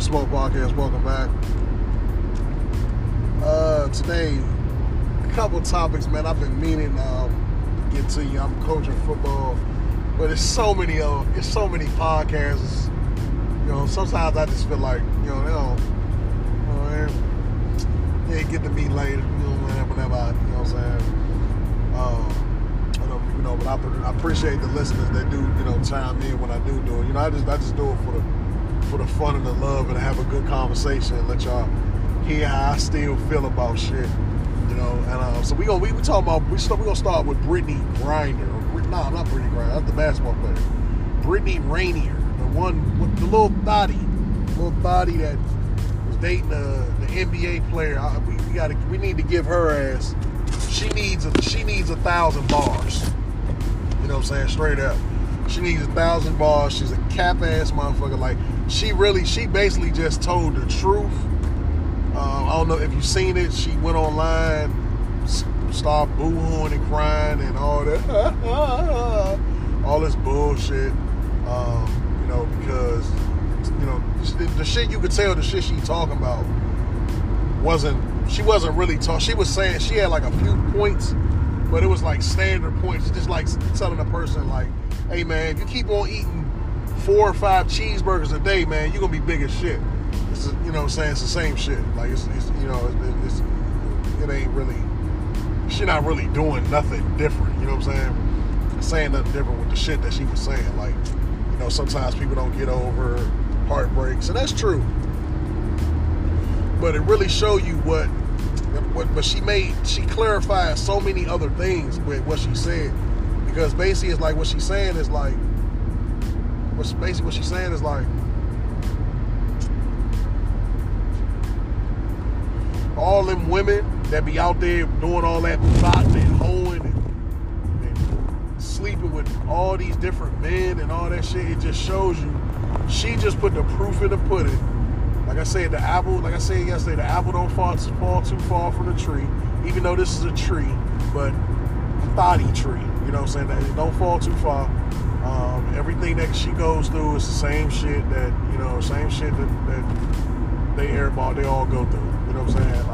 Over Smoke Podcast. Welcome back. Uh, today, a couple topics, man. I've been meaning um, to get to you. I'm coaching football, but there's so many uh, it's so many podcasts. You know, sometimes I just feel like you know they don't, you know, they get to me later. You know, whenever, I, you know what I'm saying. Um, you know, but I, I appreciate the listeners that do, you know, chime in when I do do it. You know, I just I just do it for the for the fun and the love and have a good conversation and let y'all hear how I still feel about shit. You know, and uh, so we gonna we, we talking about we start, we gonna start with Brittney Griner. Or, no, not Brittney Griner. That's the basketball player. Brittany Rainier, the one with the little body, little body that was dating the, the NBA player. I, we, we got to we need to give her ass. She needs a she needs a thousand bars. You know what I'm saying? Straight up. She needs a thousand bars. She's a cap ass motherfucker. Like she really, she basically just told the truth. Uh, I don't know if you've seen it. She went online, started boohooing and crying and all that, all this bullshit. Um, you know, because you know the, shit you could tell the shit she talking about wasn't. She wasn't really talking. She was saying she had like a few points, but it was like standard points. Just like telling a person like, "Hey man, if you keep on eating." Four or five cheeseburgers a day, man, you're gonna be big as shit. It's, you know what I'm saying? It's the same shit. Like, it's, it's you know, it's, it's, it ain't really, she not really doing nothing different. You know what I'm saying? Saying nothing different with the shit that she was saying. Like, you know, sometimes people don't get over heartbreaks, and that's true. But it really show you what, what, but she made, she clarified so many other things with what she said. Because basically, it's like what she's saying is like, basically what she's saying is like all them women that be out there doing all that plotting and hoeing and, and, sleeping with all these different men and all that shit, it just shows you she just put the proof in the pudding. Like I said, the apple, like I said yesterday, the apple don't fall, fall too far from the tree, even though this is a tree, but thotty tree. You know what I'm saying? It don't fall too far. Um, everything that she goes through is the same shit that you know, same shit that, that they airball. they all go through. You know what I'm saying?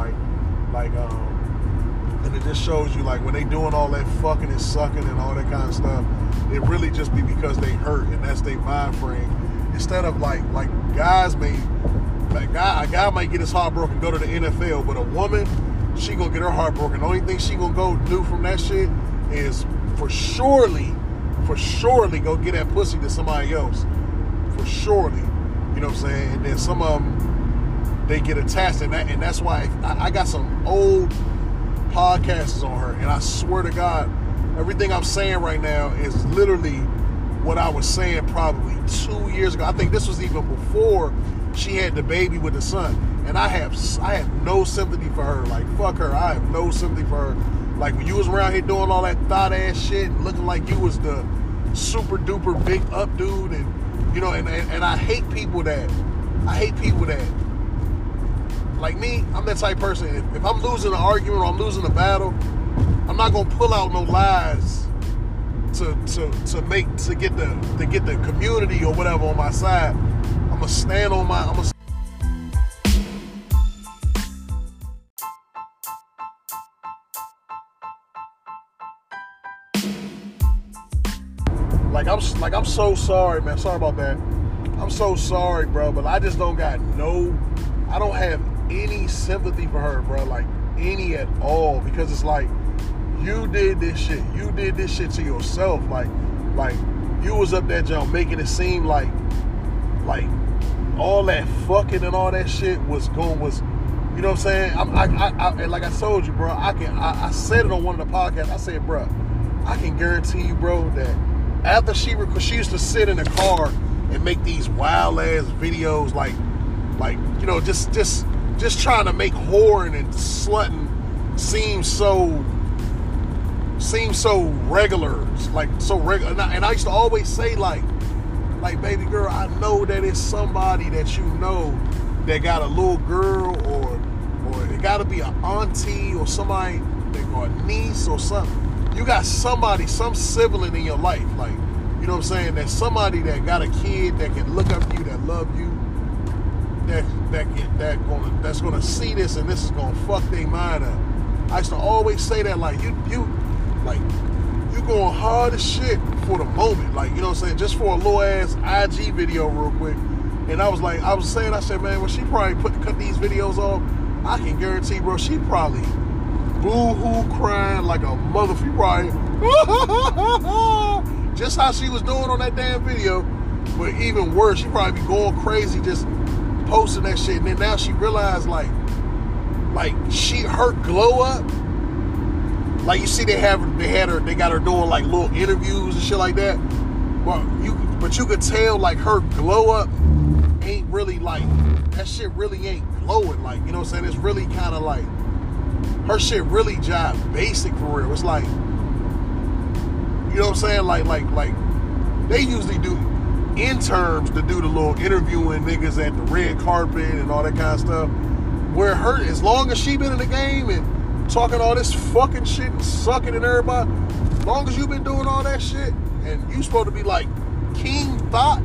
Like, like, um, and it just shows you like when they doing all that fucking and sucking and all that kind of stuff, it really just be because they hurt and that's their mind frame. Instead of like, like guys may, like guy, a guy might get his heart broken, go to the NFL, but a woman, she gonna get her heart broken. The only thing she gonna go do from that shit is for surely for surely go get that pussy to somebody else. For surely. You know what I'm saying? And then some of them, they get attached. And, that, and that's why I, I got some old podcasts on her. And I swear to God, everything I'm saying right now is literally what I was saying probably two years ago. I think this was even before she had the baby with the son. And I have I have no sympathy for her. Like fuck her. I have no sympathy for her. Like when you was around here doing all that thought ass shit, looking like you was the super duper big up dude, and you know, and, and, and I hate people that I hate people that like me. I'm that type person. If, if I'm losing an argument or I'm losing a battle, I'm not gonna pull out no lies to to to make to get the to get the community or whatever on my side. I'm gonna stand on my. I'm gonna Like I'm so sorry, man. Sorry about that. I'm so sorry, bro, but I just don't got no I don't have any sympathy for her, bro. Like any at all because it's like you did this shit. You did this shit to yourself. Like like you was up there, John, making it seem like like all that fucking and all that shit was going was you know what I'm saying? I'm, I, I, I, and like I told you, bro. I can. I, I said it on one of the podcasts. I said, bro, I can guarantee you, bro, that after she she used to sit in the car and make these wild ass videos like like you know just just just trying to make whoring and slutting seem so seem so regular like so regular and I, and I used to always say like like baby girl I know that it's somebody that you know that got a little girl or or it got to be an auntie or somebody got a niece or something you got somebody, some sibling in your life, like, you know what I'm saying? That somebody that got a kid that can look up to you, that love you, that that get that gonna that's gonna see this and this is gonna fuck their mind up. I used to always say that like you you like you going hard as shit for the moment, like you know what I'm saying, just for a little ass IG video real quick. And I was like, I was saying, I said, man, when she probably put cut these videos off, I can guarantee, bro, she probably boo-hoo crying like a mother. She probably just how she was doing on that damn video, but even worse, she probably be going crazy just posting that shit. And then now she realized like, like she her glow up. Like you see, they have they had her, they got her doing like little interviews and shit like that. Well, you but you could tell like her glow up ain't really like that shit really ain't glowing like you know what I'm saying it's really kind of like her shit really jive basic for real. It's like you know what I'm saying? Like like like they usually do interns to do the little interviewing niggas at the red carpet and all that kind of stuff. Where her as long as she been in the game and talking all this fucking shit and sucking at everybody as long as you been doing all that shit and you supposed to be like king thought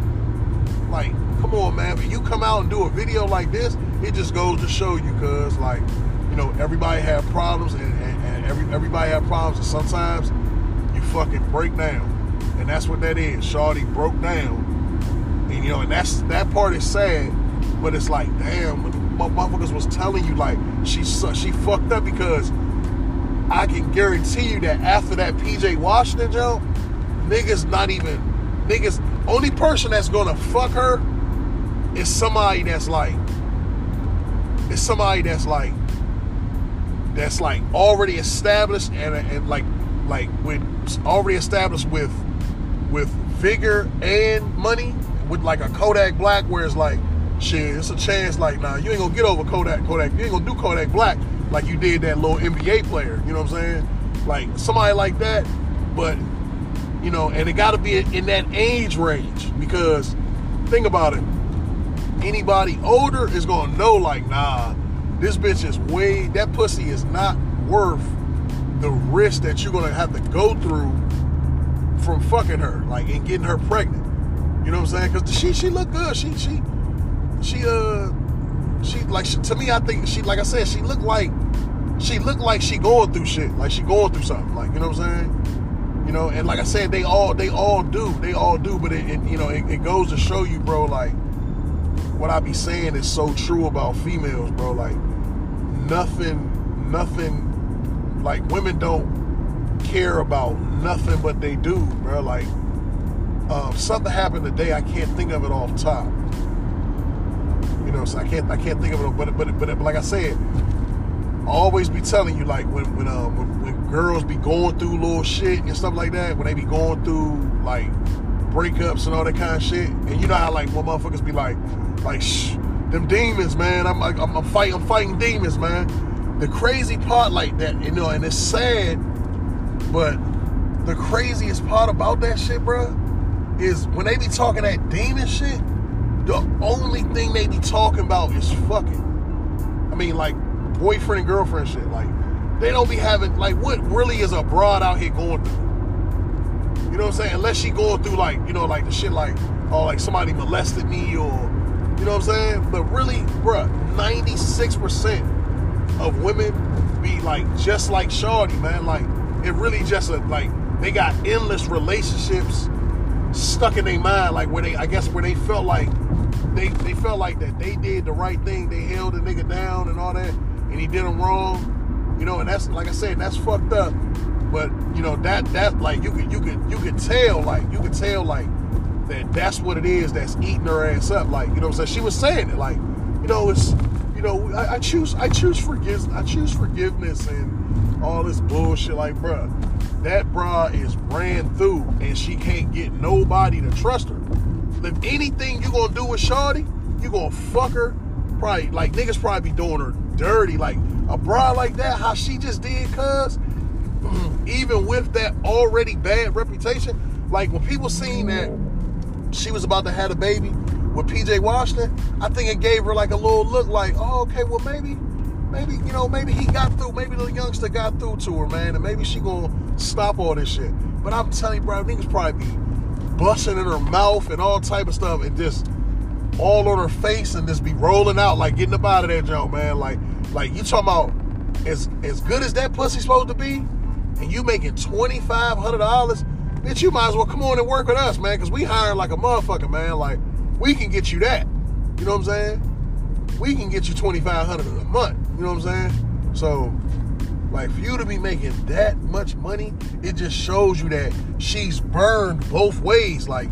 like come on, man. But you come out and do a video like this, it just goes to show you, cuz, like, you know, everybody have problems and, and, and every, everybody have problems. And sometimes you fucking break down. And that's what that is. Shawty broke down. And, you know, and that's that part is sad. But it's like, damn, what motherfuckers was telling you, like, she, she fucked up because I can guarantee you that after that PJ Washington joke, niggas not even, niggas, only person that's gonna fuck her is somebody that's like it's somebody that's like that's like already established and, and like like with already established with with vigor and money with like a Kodak Black where it's like shit it's a chance like nah you ain't gonna get over Kodak Kodak you ain't gonna do Kodak Black like you did that little NBA player you know what I'm saying? Like somebody like that but you know and it got to be in that age range because think about it anybody older is gonna know like, nah, this bitch is way that pussy is not worth the risk that you're gonna have to go through from fucking her, like and getting her pregnant. You know what I'm saying? Cause she she looked good. She she she uh she like she, to me I think she like I said she looked like she looked like she going through shit, like she going through something, like you know what I'm saying? You know, and like I said, they all they all do, they all do, but it, it you know it, it goes to show you, bro, like what I be saying is so true about females, bro. Like nothing, nothing. Like women don't care about nothing, but they do, bro. Like um, something happened today. I can't think of it off top. You know, so I can't, I can't think of it. But, but, but, but like I said, I always be telling you, like when, when, um, when, when girls be going through little shit and stuff like that, when they be going through like breakups and all that kind of shit, and you know how like when motherfuckers be like, like, shh, them demons, man. I'm like, I'm, I'm fighting, I'm fighting demons, man. The crazy part, like that, you know, and it's sad, but the craziest part about that shit, bro, is when they be talking that demon shit. The only thing they be talking about is fucking. I mean, like boyfriend and girlfriend shit. Like they don't be having like what really is a broad out here going through. You know what I'm saying? Unless she going through like you know like the shit like oh like somebody molested me or you know what I'm saying? But really, bruh, 96% of women be like just like Shorty, man. Like it really just a, like they got endless relationships stuck in their mind, like where they I guess where they felt like they they felt like that they did the right thing, they held the nigga down and all that, and he did them wrong. You know, and that's like I said, that's fucked up. But you know that that like you could you could you could tell like you could tell like that that's what it is that's eating her ass up. Like, you know what I'm saying? She was saying it, like, you know, it's you know, I, I choose I choose forgiveness I choose forgiveness and all this bullshit. Like, bruh, that bra is ran through and she can't get nobody to trust her. If anything you gonna do with Shawty, you gonna fuck her. Probably like niggas probably be doing her dirty. Like a bra like that, how she just did, cuz even with that already bad reputation, like when people seen that she was about to have a baby with PJ Washington, I think it gave her like a little look like, oh, okay, well maybe, maybe, you know, maybe he got through, maybe the youngster got through to her, man, and maybe she gonna stop all this shit. But I'm telling you, bro, niggas probably be busting in her mouth and all type of stuff and just all on her face and just be rolling out, like getting up out of that junk, man. Like, like you talking about as as good as that pussy supposed to be, and you making twenty five hundred dollars, bitch, you might as well come on and work with us, man, because we hiring like a motherfucker, man. Like, we can get you that. You know what I'm saying? We can get you twenty five hundred a month. You know what I'm saying? So, like, for you to be making that much money, it just shows you that she's burned both ways. Like,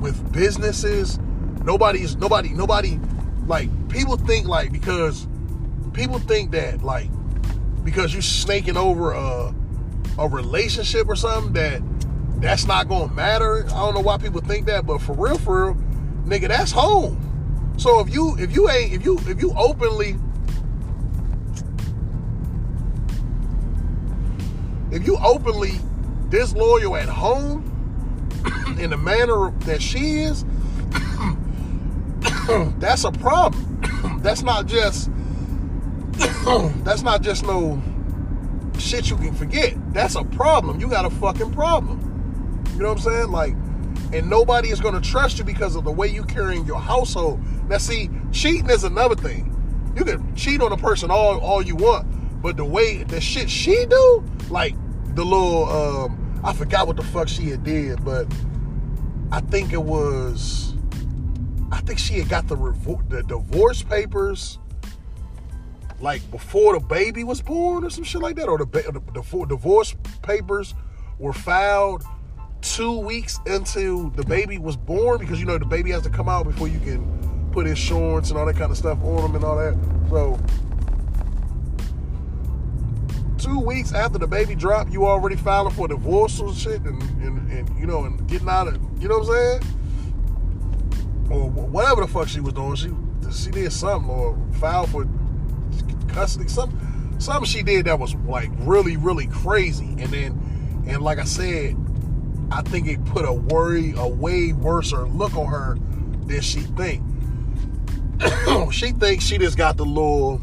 with businesses, nobody's nobody nobody like people think like because people think that like because you're snaking over a a relationship or something that that's not gonna matter. I don't know why people think that, but for real, for real, nigga, that's home. So if you if you ain't if you if you openly if you openly disloyal at home in the manner that she is, that's a problem. that's not just that's not just no shit you can forget. That's a problem. You got a fucking problem. You know what I'm saying? Like, and nobody is gonna trust you because of the way you carrying your household. Now, see, cheating is another thing. You can cheat on a person all all you want, but the way the shit she do, like the little um, I forgot what the fuck she had did, but I think it was I think she had got the revo- the divorce papers like before the baby was born or some shit like that, or the, the, the divorce papers were filed two weeks into the baby was born because you know the baby has to come out before you can put insurance and all that kind of stuff on them and all that. So two weeks after the baby dropped, you already filing for divorce or shit and, and, and you know and getting out of you know what I'm saying? Or whatever the fuck she was doing. She she did something or filed for custody. Some something she did that was like really, really crazy. And then and like I said, I think it put a worry, a way worse look on her than she think. she thinks she just got the little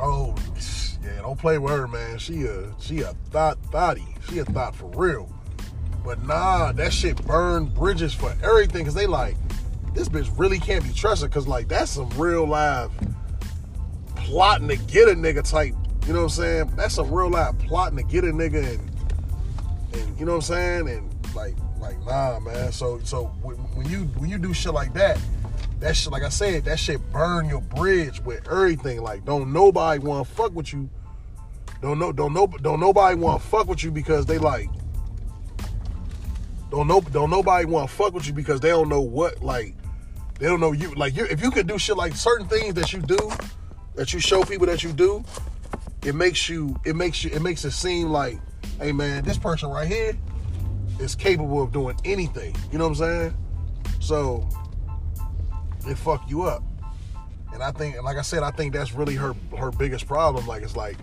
oh yeah, don't play with her, man. She a she a thought thotty. She a thought for real. But nah, that shit burned bridges for everything because they like this bitch really can't be trusted because like that's some real live plotting to get a nigga type. You know what I'm saying? That's some real life plotting to get a nigga and and you know what I'm saying? And like like nah, man. So so when you when you do shit like that, that shit like I said, that shit burn your bridge with everything. Like don't nobody want to fuck with you. Don't know don't know don't nobody want to fuck with you because they like don't know don't nobody want to fuck with you because they don't know what like they don't know you like you if you could do shit like certain things that you do that you show people that you do, it makes you it makes you it makes it seem like, hey man, this person right here is capable of doing anything. You know what I'm saying? So it fuck you up. And I think, like I said, I think that's really her her biggest problem. Like it's like,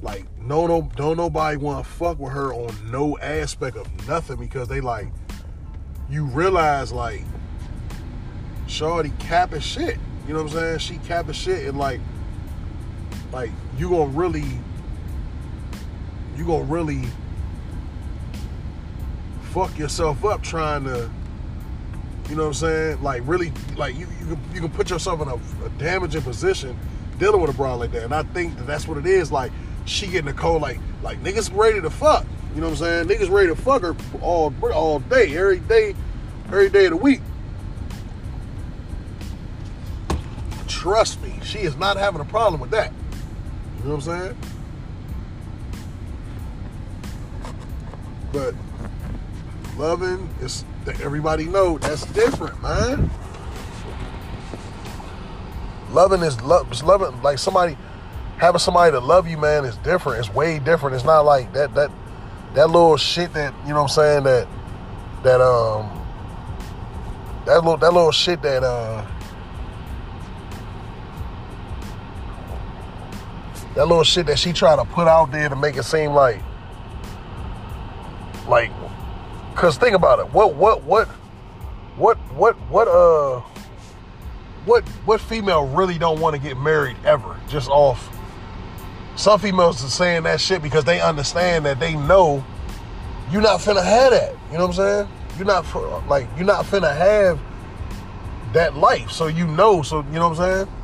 like no no don't nobody want to fuck with her on no aspect of nothing because they like, you realize like, Shorty cap as shit. You know what I'm saying? She cap as shit and like like you gonna really you gonna really fuck yourself up trying to you know what I'm saying? Like really like you you can, you can put yourself in a, a damaging position dealing with a broad like that. And I think that that's what it is. Like she getting a call like like niggas ready to fuck. You know what I'm saying? Niggas ready to fuck her all all day, every day, every day of the week. Trust me, she is not having a problem with that. You know what I'm saying? But loving is that everybody know that's different, man. Loving is love loving like somebody having somebody to love you, man, is different. It's way different. It's not like that that that little shit that, you know what I'm saying, that that um that little that little shit that uh that little shit that she tried to put out there to make it seem like like cause think about it what what what what what what uh what what female really don't want to get married ever just off some females are saying that shit because they understand that they know you're not finna have that you know what i'm saying you're not like you're not finna have that life. So you know, so you know what I'm saying?